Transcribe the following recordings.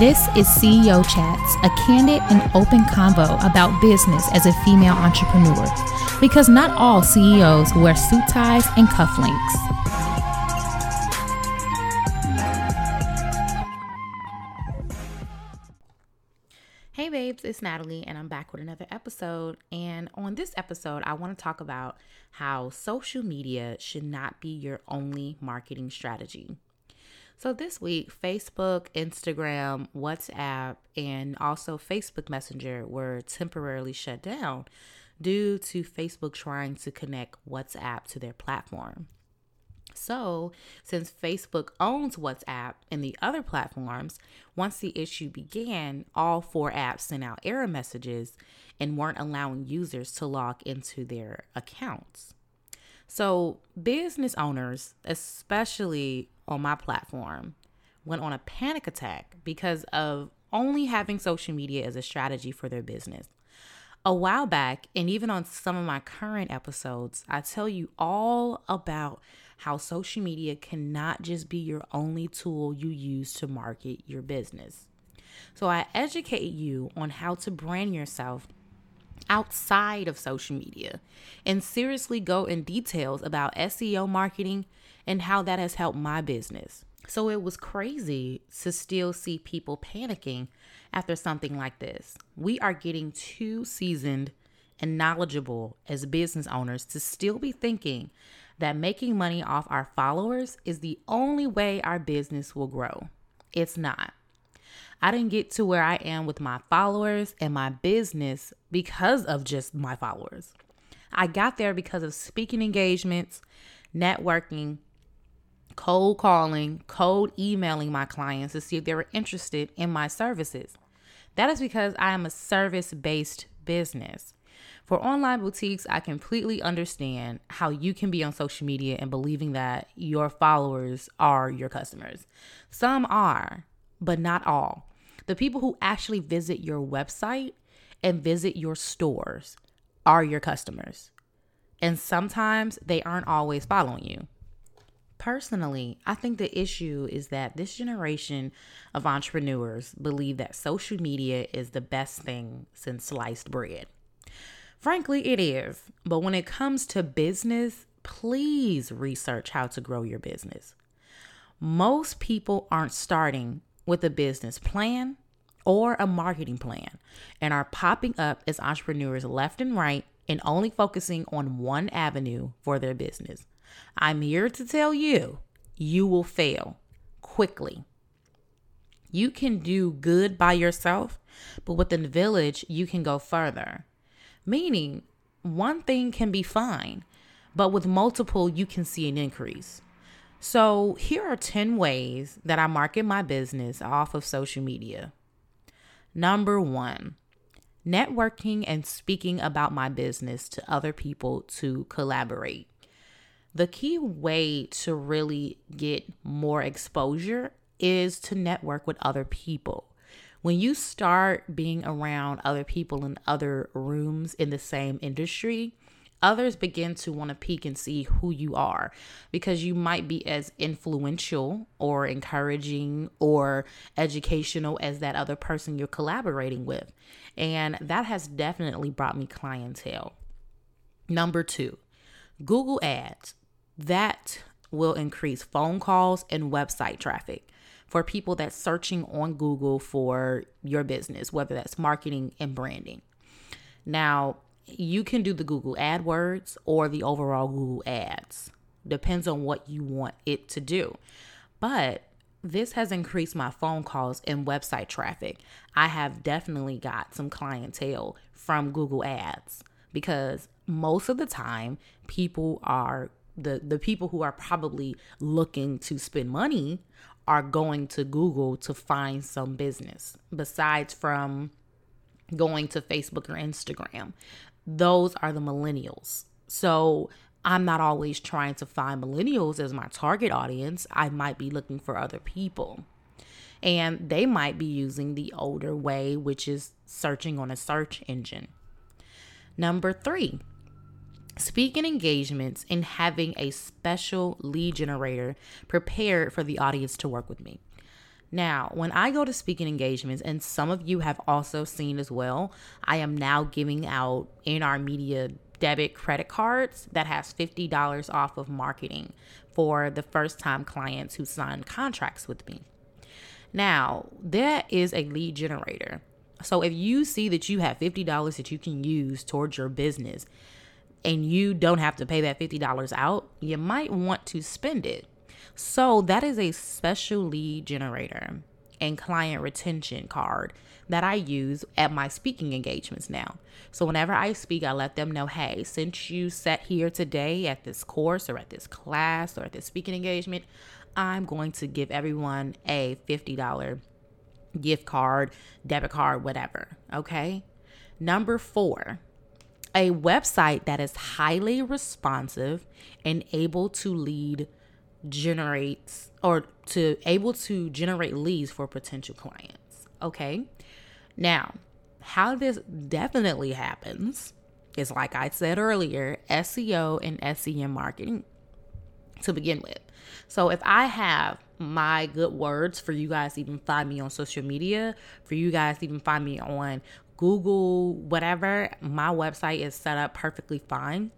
This is CEO Chats, a candid and open convo about business as a female entrepreneur. Because not all CEOs wear suit ties and cufflinks. Hey babes, it's Natalie, and I'm back with another episode. And on this episode, I want to talk about how social media should not be your only marketing strategy. So this week, Facebook, Instagram, WhatsApp, and also Facebook Messenger were temporarily shut down due to Facebook trying to connect WhatsApp to their platform. So, since Facebook owns WhatsApp and the other platforms, once the issue began, all four apps sent out error messages and weren't allowing users to log into their accounts. So, business owners, especially on my platform, went on a panic attack because of only having social media as a strategy for their business. A while back, and even on some of my current episodes, I tell you all about how social media cannot just be your only tool you use to market your business. So, I educate you on how to brand yourself outside of social media and seriously go in details about SEO marketing and how that has helped my business. So it was crazy to still see people panicking after something like this. We are getting too seasoned and knowledgeable as business owners to still be thinking that making money off our followers is the only way our business will grow. It's not. I didn't get to where I am with my followers and my business because of just my followers. I got there because of speaking engagements, networking, cold calling, cold emailing my clients to see if they were interested in my services. That is because I am a service based business. For online boutiques, I completely understand how you can be on social media and believing that your followers are your customers. Some are, but not all the people who actually visit your website and visit your stores are your customers. And sometimes they aren't always following you. Personally, I think the issue is that this generation of entrepreneurs believe that social media is the best thing since sliced bread. Frankly, it is. But when it comes to business, please research how to grow your business. Most people aren't starting with a business plan or a marketing plan and are popping up as entrepreneurs left and right and only focusing on one avenue for their business. I'm here to tell you, you will fail quickly. You can do good by yourself, but within the village, you can go further. Meaning, one thing can be fine, but with multiple, you can see an increase. So, here are 10 ways that I market my business off of social media. Number one, networking and speaking about my business to other people to collaborate. The key way to really get more exposure is to network with other people. When you start being around other people in other rooms in the same industry, others begin to want to peek and see who you are because you might be as influential or encouraging or educational as that other person you're collaborating with. And that has definitely brought me clientele. Number two, Google Ads. That will increase phone calls and website traffic for people that's searching on Google for your business, whether that's marketing and branding. Now, you can do the Google AdWords or the overall Google Ads. Depends on what you want it to do. But this has increased my phone calls and website traffic. I have definitely got some clientele from Google Ads because most of the time people are the the people who are probably looking to spend money are going to Google to find some business besides from going to Facebook or Instagram those are the millennials. So I'm not always trying to find millennials as my target audience. I might be looking for other people. And they might be using the older way, which is searching on a search engine. Number three, speaking engagements and having a special lead generator prepared for the audience to work with me. Now, when I go to speaking engagements, and some of you have also seen as well, I am now giving out in our media debit credit cards that has $50 off of marketing for the first time clients who sign contracts with me. Now, that is a lead generator. So if you see that you have $50 that you can use towards your business and you don't have to pay that $50 out, you might want to spend it. So that is a special lead generator and client retention card that I use at my speaking engagements now. So whenever I speak, I let them know, hey, since you sat here today at this course or at this class or at this speaking engagement, I'm going to give everyone a $50 gift card, debit card, whatever. Okay. Number four, a website that is highly responsive and able to lead generates or to able to generate leads for potential clients. Okay. Now, how this definitely happens is like I said earlier, SEO and SEM marketing to begin with. So if I have my good words for you guys even find me on social media, for you guys even find me on Google, whatever, my website is set up perfectly fine.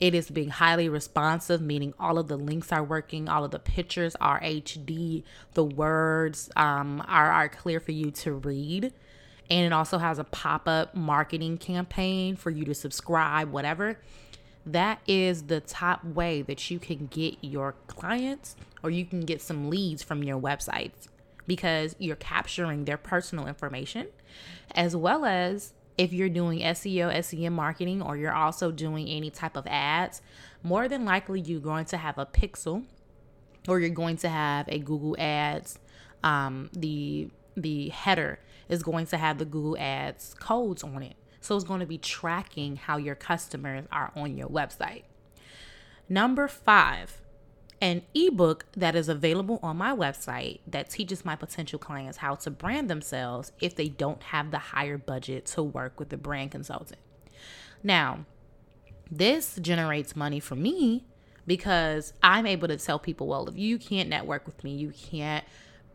It is being highly responsive, meaning all of the links are working, all of the pictures are HD, the words um, are, are clear for you to read. And it also has a pop up marketing campaign for you to subscribe, whatever. That is the top way that you can get your clients or you can get some leads from your websites because you're capturing their personal information as well as if you're doing SEO, SEM marketing, or you're also doing any type of ads, more than likely you're going to have a pixel or you're going to have a Google Ads. Um, the the header is going to have the Google Ads codes on it. So it's going to be tracking how your customers are on your website. Number five, an ebook that is available on my website that teaches my potential clients how to brand themselves if they don't have the higher budget to work with a brand consultant. Now, this generates money for me because I'm able to tell people, well, if you can't network with me, you can't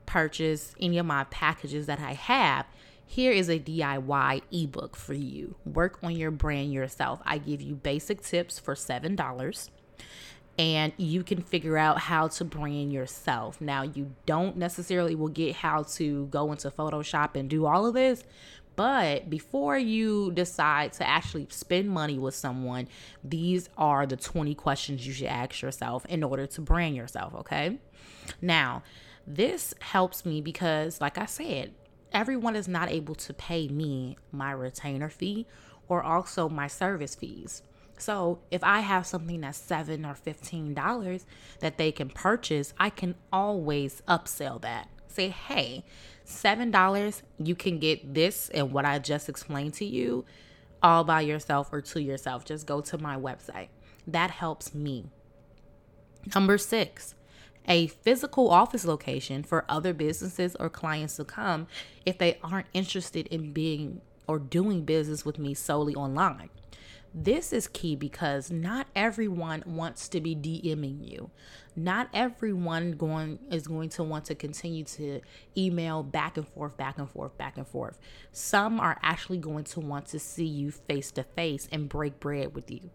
purchase any of my packages that I have. Here is a DIY ebook for you. Work on your brand yourself. I give you basic tips for $7 and you can figure out how to brand yourself. Now, you don't necessarily will get how to go into Photoshop and do all of this, but before you decide to actually spend money with someone, these are the 20 questions you should ask yourself in order to brand yourself, okay? Now, this helps me because, like I said, everyone is not able to pay me my retainer fee or also my service fees. So if I have something that's seven or fifteen dollars that they can purchase, I can always upsell that. Say, hey, seven dollars, you can get this and what I just explained to you all by yourself or to yourself. Just go to my website. That helps me. Number six, a physical office location for other businesses or clients to come if they aren't interested in being or doing business with me solely online. This is key because not everyone wants to be DMing you. Not everyone going is going to want to continue to email back and forth, back and forth, back and forth. Some are actually going to want to see you face to face and break bread with you.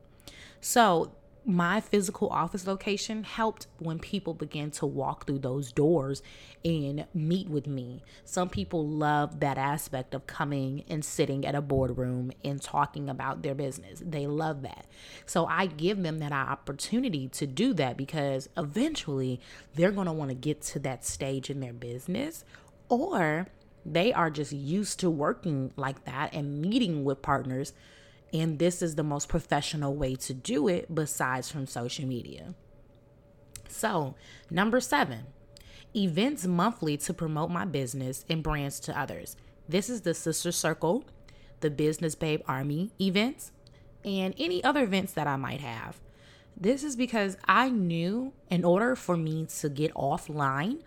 So my physical office location helped when people began to walk through those doors and meet with me. Some people love that aspect of coming and sitting at a boardroom and talking about their business. They love that. So I give them that opportunity to do that because eventually they're going to want to get to that stage in their business or they are just used to working like that and meeting with partners and this is the most professional way to do it besides from social media. So, number seven, events monthly to promote my business and brands to others. This is the Sister Circle, the Business Babe Army events, and any other events that I might have. This is because I knew in order for me to get offline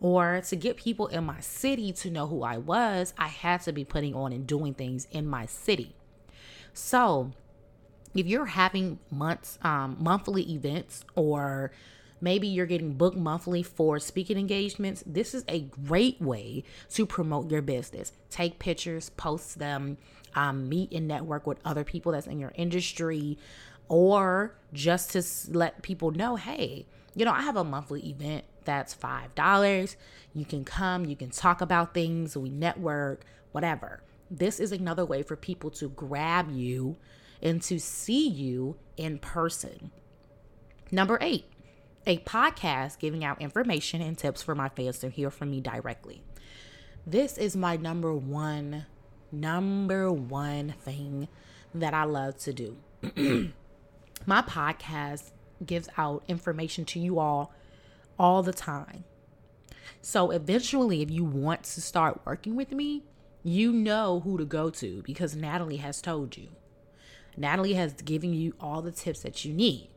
or to get people in my city to know who I was, I had to be putting on and doing things in my city. So, if you're having months, um, monthly events or Maybe you're getting booked monthly for speaking engagements. This is a great way to promote your business. Take pictures, post them, um, meet and network with other people that's in your industry, or just to let people know hey, you know, I have a monthly event that's $5. You can come, you can talk about things, we network, whatever. This is another way for people to grab you and to see you in person. Number eight, a podcast giving out information and tips for my fans to hear from me directly. This is my number one, number one thing that I love to do. my podcast gives out information to you all all the time. So eventually, if you want to start working with me, you know who to go to because Natalie has told you. Natalie has given you all the tips that you need.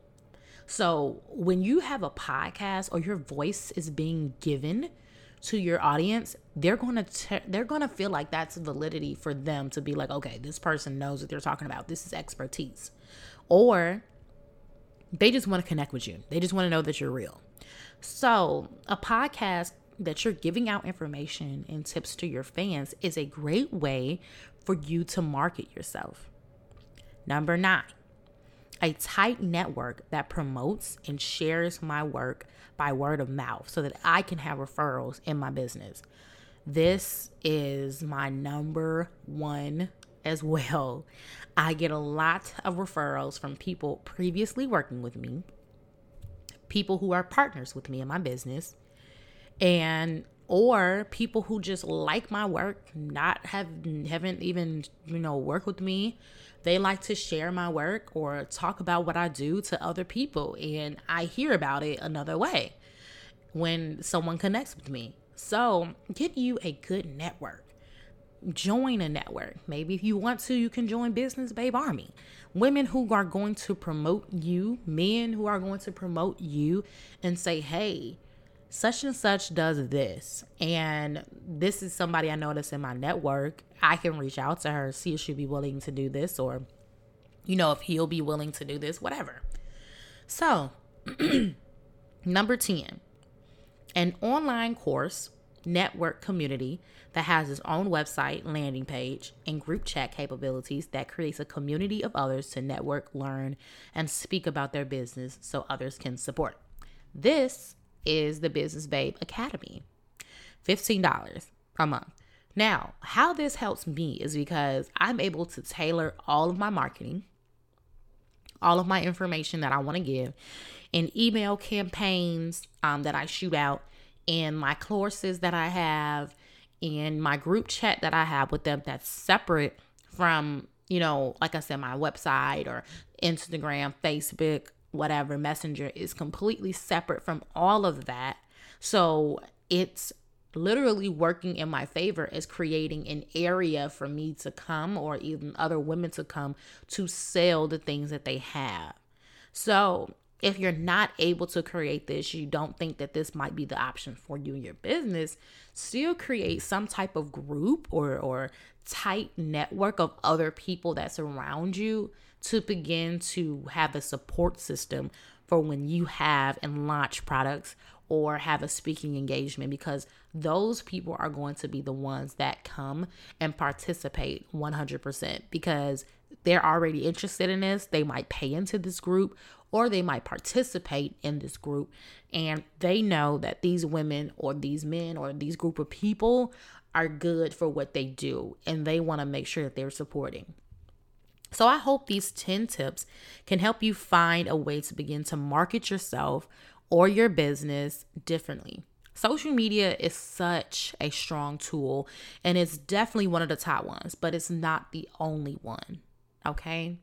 So when you have a podcast or your voice is being given to your audience, they're going to they're to feel like that's validity for them to be like, okay, this person knows what they're talking about. This is expertise. Or they just want to connect with you. They just want to know that you're real. So, a podcast that you're giving out information and tips to your fans is a great way for you to market yourself. Number nine, a tight network that promotes and shares my work by word of mouth so that I can have referrals in my business. This is my number one as well. I get a lot of referrals from people previously working with me, people who are partners with me in my business, and or people who just like my work, not have haven't even, you know, worked with me. They like to share my work or talk about what I do to other people and I hear about it another way when someone connects with me. So, get you a good network join a network. Maybe if you want to, you can join Business Babe Army. Women who are going to promote you, men who are going to promote you and say, hey, such and such does this. And this is somebody I notice in my network. I can reach out to her, see if she'd be willing to do this or, you know, if he'll be willing to do this, whatever. So, number 10, an online course network community that has its own website, landing page, and group chat capabilities that creates a community of others to network, learn, and speak about their business so others can support. This is the Business Babe Academy. $15 a month. Now, how this helps me is because I'm able to tailor all of my marketing, all of my information that I want to give, in email campaigns um, that I shoot out in my courses that I have, in my group chat that I have with them that's separate from, you know, like I said, my website or Instagram, Facebook, whatever, Messenger is completely separate from all of that. So it's literally working in my favor is creating an area for me to come or even other women to come to sell the things that they have. So if you're not able to create this, you don't think that this might be the option for you in your business, still create some type of group or or tight network of other people that surround you to begin to have a support system for when you have and launch products or have a speaking engagement because those people are going to be the ones that come and participate 100% because they're already interested in this. They might pay into this group or they might participate in this group and they know that these women or these men or these group of people are good for what they do and they want to make sure that they're supporting. So I hope these 10 tips can help you find a way to begin to market yourself or your business differently. Social media is such a strong tool and it's definitely one of the top ones, but it's not the only one. Okay?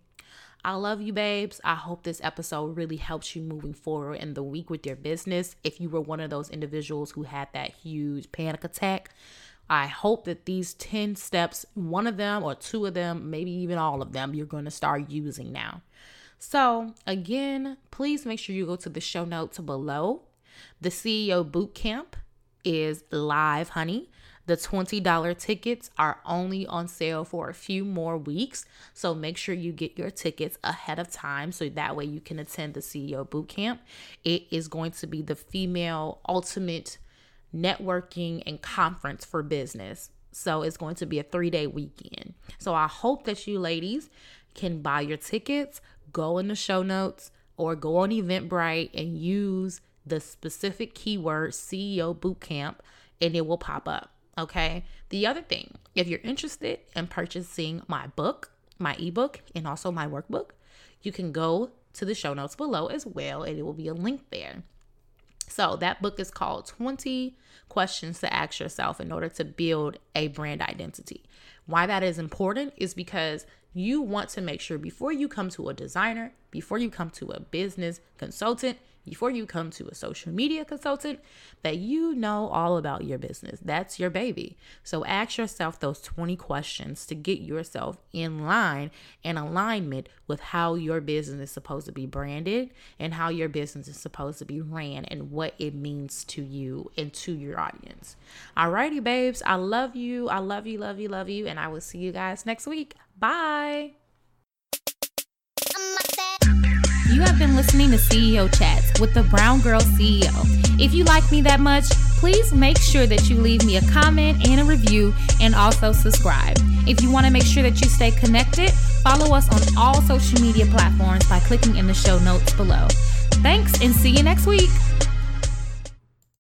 I love you, babes. I hope this episode really helps you moving forward in the week with your business. If you were one of those individuals who had that huge panic attack, I hope that these 10 steps, one of them or two of them, maybe even all of them, you're going to start using now. So, again, please make sure you go to the show notes below. The CEO Bootcamp is live, honey. The $20 tickets are only on sale for a few more weeks. So make sure you get your tickets ahead of time so that way you can attend the CEO Bootcamp. It is going to be the female ultimate networking and conference for business. So it's going to be a three day weekend. So I hope that you ladies can buy your tickets, go in the show notes, or go on Eventbrite and use the specific keyword CEO Bootcamp and it will pop up. Okay. The other thing, if you're interested in purchasing my book, my ebook, and also my workbook, you can go to the show notes below as well, and it will be a link there. So, that book is called 20 Questions to Ask Yourself in Order to Build a Brand Identity. Why that is important is because you want to make sure before you come to a designer, before you come to a business consultant, before you come to a social media consultant that you know all about your business. That's your baby. So ask yourself those 20 questions to get yourself in line and alignment with how your business is supposed to be branded and how your business is supposed to be ran and what it means to you and to your audience. Alrighty, babes. I love you. I love you, love you, love you. And I will see you guys next week. Bye. You have been listening to CEO Chats with the Brown Girl CEO. If you like me that much, please make sure that you leave me a comment and a review and also subscribe. If you want to make sure that you stay connected, follow us on all social media platforms by clicking in the show notes below. Thanks and see you next week.